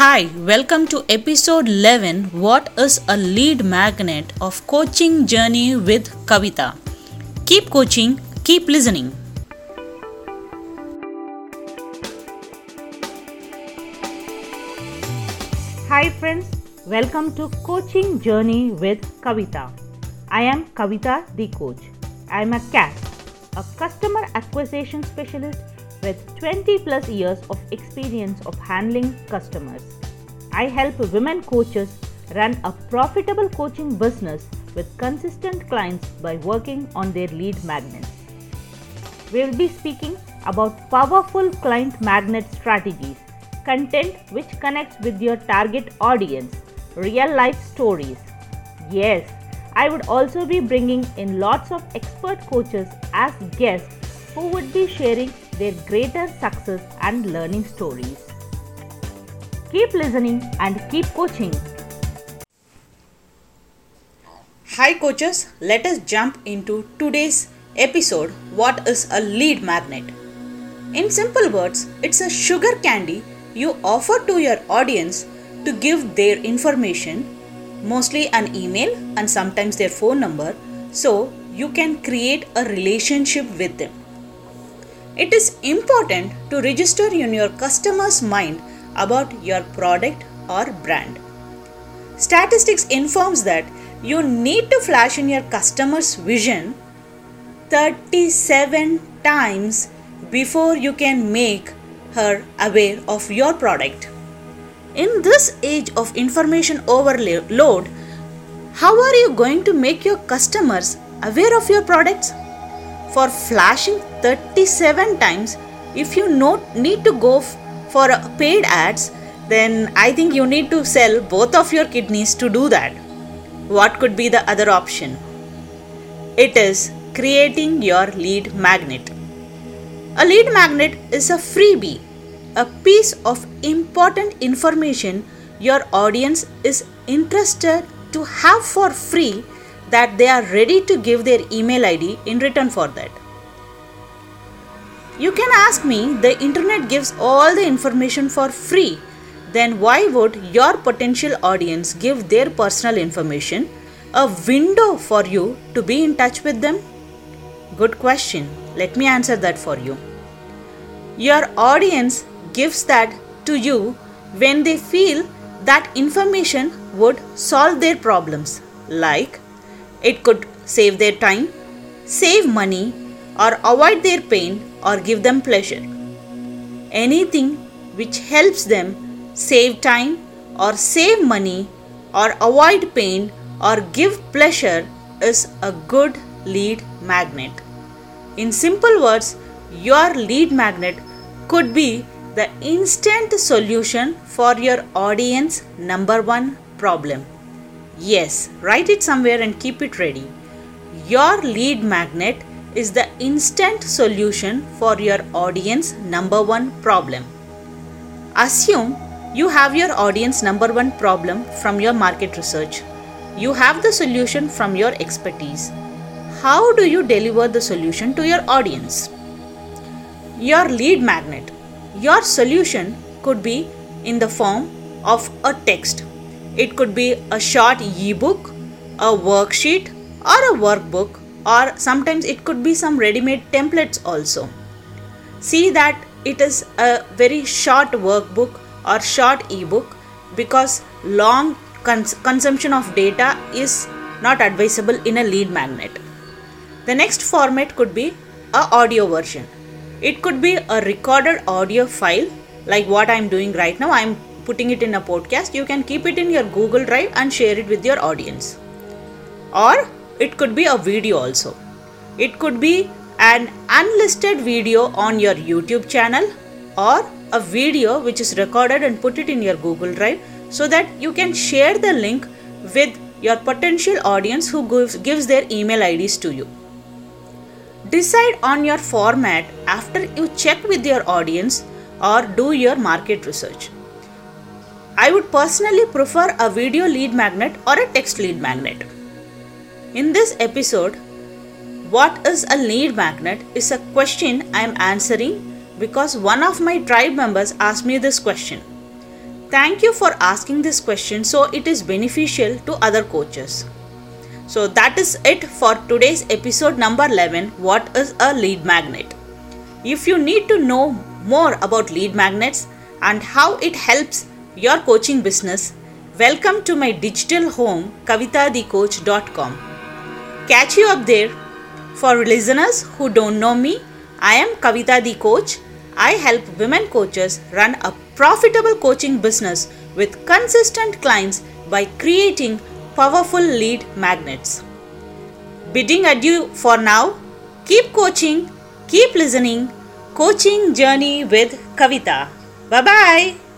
Hi, welcome to episode 11 What is a lead magnet of coaching journey with Kavita. Keep coaching, keep listening. Hi friends, welcome to Coaching Journey with Kavita. I am Kavita the coach. I am a CAS, a customer acquisition specialist with 20 plus years of experience of handling customers. I help women coaches run a profitable coaching business with consistent clients by working on their lead magnets. We will be speaking about powerful client magnet strategies, content which connects with your target audience, real life stories. Yes, I would also be bringing in lots of expert coaches as guests who would be sharing their greater success and learning stories. Keep listening and keep coaching. Hi, coaches. Let us jump into today's episode What is a lead magnet? In simple words, it's a sugar candy you offer to your audience to give their information, mostly an email and sometimes their phone number, so you can create a relationship with them. It is important to register in your customer's mind about your product or brand. Statistics informs that you need to flash in your customer's vision 37 times before you can make her aware of your product. In this age of information overload, how are you going to make your customers aware of your products? For flashing 37 times, if you need to go for uh, paid ads, then I think you need to sell both of your kidneys to do that. What could be the other option? It is creating your lead magnet. A lead magnet is a freebie, a piece of important information your audience is interested to have for free that they are ready to give their email ID in return for that. You can ask me, the internet gives all the information for free. Then why would your potential audience give their personal information, a window for you to be in touch with them? Good question. Let me answer that for you. Your audience gives that to you when they feel that information would solve their problems, like it could save their time, save money, or avoid their pain or give them pleasure. Anything which helps them save time or save money or avoid pain or give pleasure is a good lead magnet. In simple words, your lead magnet could be the instant solution for your audience number one problem. Yes, write it somewhere and keep it ready. Your lead magnet is the instant solution for your audience number one problem. Assume you have your audience number one problem from your market research. You have the solution from your expertise. How do you deliver the solution to your audience? Your lead magnet. Your solution could be in the form of a text. It could be a short ebook, a worksheet, or a workbook or sometimes it could be some ready made templates also. See that it is a very short workbook or short ebook because long cons- consumption of data is not advisable in a lead magnet. The next format could be a audio version. It could be a recorded audio file like what I am doing right now. I am putting it in a podcast. You can keep it in your Google Drive and share it with your audience. Or it could be a video also. It could be an unlisted video on your YouTube channel or a video which is recorded and put it in your Google Drive so that you can share the link with your potential audience who gives, gives their email IDs to you. Decide on your format after you check with your audience or do your market research. I would personally prefer a video lead magnet or a text lead magnet. In this episode, what is a lead magnet is a question I am answering because one of my tribe members asked me this question. Thank you for asking this question so it is beneficial to other coaches. So that is it for today's episode number 11 What is a lead magnet? If you need to know more about lead magnets and how it helps your coaching business, welcome to my digital home kavitathecoach.com. Catch you up there. For listeners who don't know me, I am Kavita the Coach. I help women coaches run a profitable coaching business with consistent clients by creating powerful lead magnets. Bidding adieu for now. Keep coaching, keep listening. Coaching Journey with Kavita. Bye bye.